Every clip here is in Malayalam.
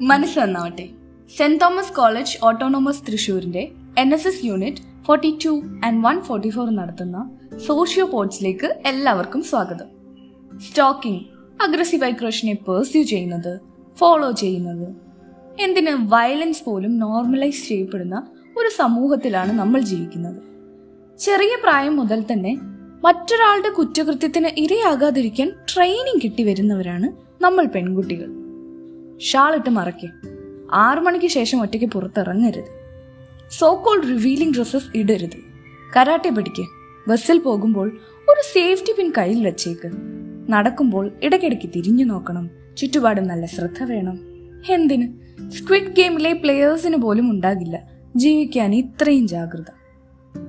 മനസ്സ് നന്നാവട്ടെ. Saint Thomas college autonomous തൃശൂരിന്റെ N S S unit forty two and one forty four നടത്തുന്ന സോഷ്യോ പോർട്സിലേക്ക് എല്ലാവർക്കും സ്വാഗതം. സ്റ്റോക്കിംഗ് അഗ്രസീവ് ക്രഷിനെ പേഴ്സ്യൂ ചെയ്യുന്നത് ഫോളോ ചെയ്യുന്നത്. എന്തിന് വയലൻസ് പോലും നോർമലൈസ് ചെയ്യപ്പെടുന്ന ഒരു സമൂഹത്തിലാണ് നമ്മൾ ജീവിക്കുന്നത്. ചെറിയ പ്രായം മുതൽ തന്നെ മറ്റൊരാളുടെ കുറ്റകൃത്യത്തിന് ഇരയാകാതിരിക്കാൻ ട്രെയിനിങ് കിട്ടി വരുന്നവരാണ് നമ്മൾ പെൺകുട്ടികൾ. ഷാളിട്ട് മറയ്ക്ക്. ആറു മണിക്ക് ശേഷം ഒറ്റയ്ക്ക് പുറത്തിറങ്ങരുത്. സോ കോൾ റിവീലിംഗ് ഡ്രസ്സസ് ഇടരുത്. കരാട്ടെ പഠിക്ക് ബസ്സിൽ പോകുമ്പോൾ ഒരു സേഫ്റ്റി പിൻ കയ്യിൽ വെച്ചേക്ക്. നടക്കുമ്പോൾ ഇടയ്ക്കിടയ്ക്ക് തിരിഞ്ഞു നോക്കണം. ചുറ്റുപാടും നല്ല ശ്രദ്ധ വേണം. എന്തിന്? സ്ക്വിഡ് ഗെയിമിലെ പ്ലെയേഴ്സിന് പോലും ഉണ്ടാകില്ല. ജീവിക്കാൻ ഇത്രയും ജാഗ്രത.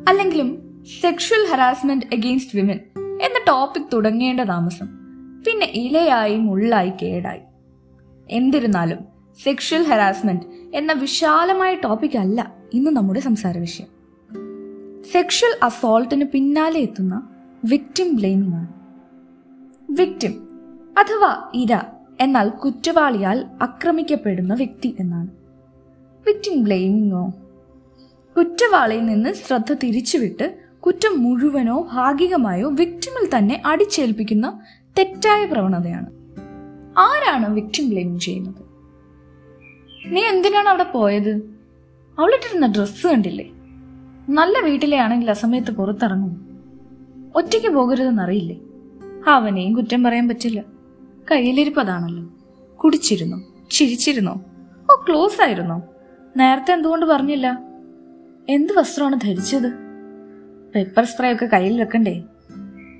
അല്ലെങ്കിലും സെക്ഷൽ ഹറാസ്മെന്റ് അഗെയിൻസ്റ്റ് വിമൻ എന്ന ടോപ്പിക് തുടങ്ങേണ്ട താമസം. പിന്നെ ഇലയായി മുള്ളായി കേടായി. എന്നിരുന്നാലും സെക്ഷൽ ഹെറാസ്മെന്റ് എന്ന വിശാലമായ ടോപ്പിക് അല്ല ഇന്ന് നമ്മുടെ സംസാര വിഷയം. സെക്ഷൽ അസോൾട്ടിന് പിന്നാലെ എത്തുന്ന വിക്ടിം ബ്ലെയിമിംഗ് ആണ്. വിക്ടിം അഥവാ ഇര എന്നാൽ കുറ്റവാളിയാൽ ആക്രമിക്കപ്പെടുന്ന വ്യക്തി എന്നാണ്. വിക്ടിം ബ്ലെയിമിങ്ങോ കുറ്റവാളിയിൽ നിന്ന് ശ്രദ്ധ തിരിച്ചുവിട്ട് കുറ്റം മുഴുവനോ ഭാഗികമായോ വിക്ടിമിൽ തന്നെ അടിച്ചേൽപ്പിക്കുന്ന തെറ്റായ പ്രവണതയാണ്. ആരാണ് വിക്ടിം ബ്ലെയിം ചെയ്യുന്നത്? നീ എന്തിനാണ് അവിടെ പോയത്? അവളിട്ടിരുന്ന ഡ്രസ്സ് കണ്ടില്ലേ? നല്ല വീട്ടിലെ ആണെങ്കിൽ അസമയത്ത് പുറത്തിറങ്ങും. ഒറ്റയ്ക്ക് പോകരുതെന്നറിയില്ലേ? അവനെയും കുറ്റം പറയാൻ പറ്റില്ല. കയ്യിലിരിപ്പതാണല്ലോ കുടിച്ചിരുന്നോ? ചിരിച്ചിരുന്നോ? ഓ ക്ലോസ് ആയിരുന്നോ? നേരത്തെ എന്തുകൊണ്ട് പറഞ്ഞില്ല? എന്ത് വസ്ത്രമാണ് ധരിച്ചത്? പെപ്പർ സ്പ്രേ ഒക്കെ കയ്യിൽ വെക്കണ്ടേ?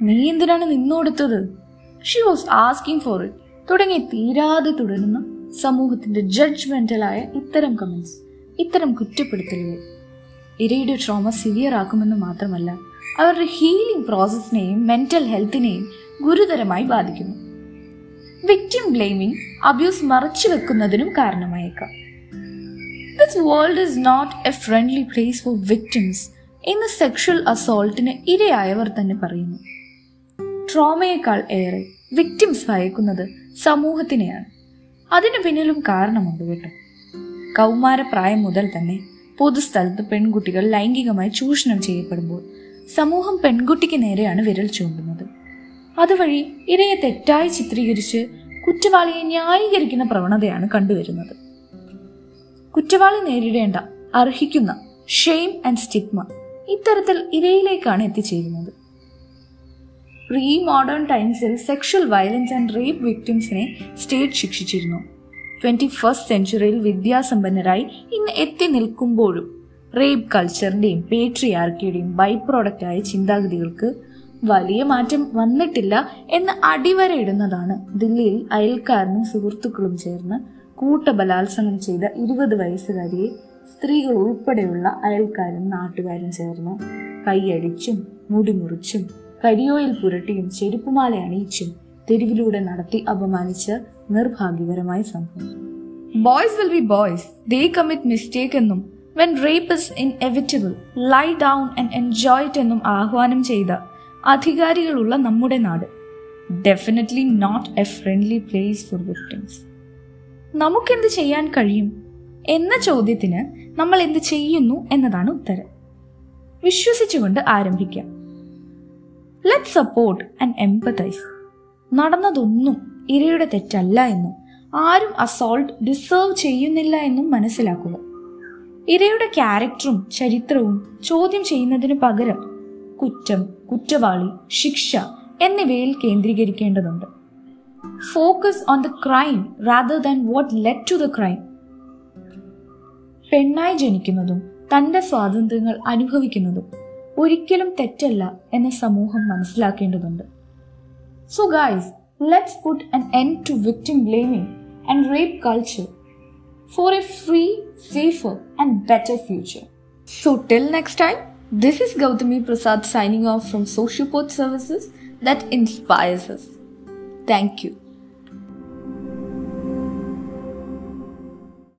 നീ എന്തിനാണ് നിന്നു കൊടുത്തത് she was asking for it തുടങ്ങി തീരാതെ തുടരുന്ന സമൂഹത്തിന്റെ ജഡ്ജ്മെന്റലായ ഇത്തരം കമന്റ്സ് ഇത്തരം കുറ്റപ്പെടുത്തലുകൾ. ഇരയുടെ ട്രോമ സിവിയർ ആക്കുമെന്ന് മാത്രമല്ല അവരുടെ ഹീലിംഗ് പ്രോസസ്സിനെയും മെന്റൽ ഹെൽത്തിനെയും ഗുരുതരമായി ബാധിക്കുന്നു. വിക്ടിം ബ്ലെയിമിംഗ് അബ്യൂസ് മറച്ചു വെക്കുന്നതിനും കാരണമായേക്കാം. This world is not a friendly place for victims എന്ന് സെക്ഷൽ അസോൾട്ടിന് ഇരയായവർ തന്നെ പറയുന്നു. ട്രോമയേക്കാൾ ഏറെ വിക്ടിംസ് ഭയക്കുന്നത് സമൂഹത്തിനെയാണ്. അതിനു പിന്നിലും കാരണമുണ്ട് കേട്ടോ. കൗമാരപ്രായം മുതൽ തന്നെ പൊതുസ്ഥലത്ത് പെൺകുട്ടികൾ ലൈംഗികമായി ചൂഷണം ചെയ്യപ്പെടുമ്പോൾ സമൂഹം പെൺകുട്ടിക്ക് നേരെയാണ് വിരൽ ചൂണ്ടുന്നത്. അതുവഴി ഇരയെ തെറ്റായി ചിത്രീകരിച്ച് കുറ്റവാളിയെ ന്യായീകരിക്കുന്ന പ്രവണതയാണ് കണ്ടുവരുന്നത്. കുറ്റവാളി നേരിടേണ്ട അർഹിക്കുന്ന ഷെയിം ആൻഡ് സ്റ്റിഗ്മ ഇത്തരത്തിൽ ഇരയിലേക്കാണ് എത്തിച്ചേരുന്നത്. പ്രീ മോഡേൺ ടൈംസിൽ സെക്ഷൽ വയലൻസ് ആൻഡ് റേപ്പ് വിക്ടിംസിനെ സ്റ്റേറ്റ് ശിക്ഷിച്ചിരുന്നു. ട്വന്റി ഫസ്റ്റ് സെഞ്ചുറിയിൽ വിദ്യാസമ്പന്നരായി ഇന്ന് എത്തി നിൽക്കുമ്പോഴും റേപ്പ് കൾച്ചറിന്റെയും പേട്രിയാർക്കിയുടെയും ബൈ പ്രോഡക്റ്റായ ചിന്താഗതികൾക്ക് വലിയ മാറ്റം വന്നിട്ടില്ല എന്ന് അടിവരയിടുന്നതാണ് ദില്ലിയിൽ അയൽക്കാരനും സുഹൃത്തുക്കളും ചേർന്ന് കൂട്ടബലാത്സംഗം ചെയ്ത ഇരുപത് വയസ്സുകാരിയെ സ്ത്രീകൾ ഉൾപ്പെടെയുള്ള അയൽക്കാരും നാട്ടുകാരും ചേർന്ന് കൈയടിച്ചും മുടിമുറിച്ചും കരിയോയിൽ പുരട്ടിയും ചെരുപ്പുമാല അണിയിച്ചും തെരുവിലൂടെ നടത്തി അപമാനിച്ച നിർഭാഗ്യകരമായ സംഭവം. Boys will be boys they commit mistake എന്നും when rape is inevitable lie down and enjoy it എന്നും ആഹ്വാനം ചെയ്ത അധികാരികളുള്ള നമ്മുടെ നാട്. Definitely not a friendly place for victims നമുക്കെന്ത് ചെയ്യാൻ കഴിയും? എന്ന ചോദ്യത്തിന് നമ്മൾ എന്ത് ചെയ്യുന്നു എന്നതാണ് ഉത്തരം. വിശ്വസിച്ചുകൊണ്ട് ആരംഭിക്കാം. ലെറ്റ് സപ്പോർട്ട് ആൻഡ് എംപതൈസ് നടന്നതൊന്നും ഇരയുടെ തെറ്റല്ല എന്നും ആരും അസോൾട്ട് ഡിസേർവ് ചെയ്യുന്നില്ല എന്നും മനസ്സിലാക്കുക. ഇരയുടെ ക്യാരക്ടറും ചരിത്രവും ചോദ്യം ചെയ്യുന്നതിന് പകരം കുറ്റം കുറ്റവാളി ശിക്ഷ എന്നിവയിൽ കേന്ദ്രീകരിക്കേണ്ടതുണ്ട്. Focus on the crime rather than what led to the crime പെണ്ണായി ജനിക്കുന്നതും തന്റെ സ്വാതന്ത്ര്യങ്ങൾ അനുഭവിക്കുന്നതും ഒരിക്കലും തെറ്റല്ല എന്ന സമൂഹം മനസ്സിലാക്കേണ്ടതുണ്ട് so guys let's put an end to victim blaming and rape culture for a free safer and better future so till next time, this is Gautami Prasad signing off from Sociopod Services that inspires us. Thank you.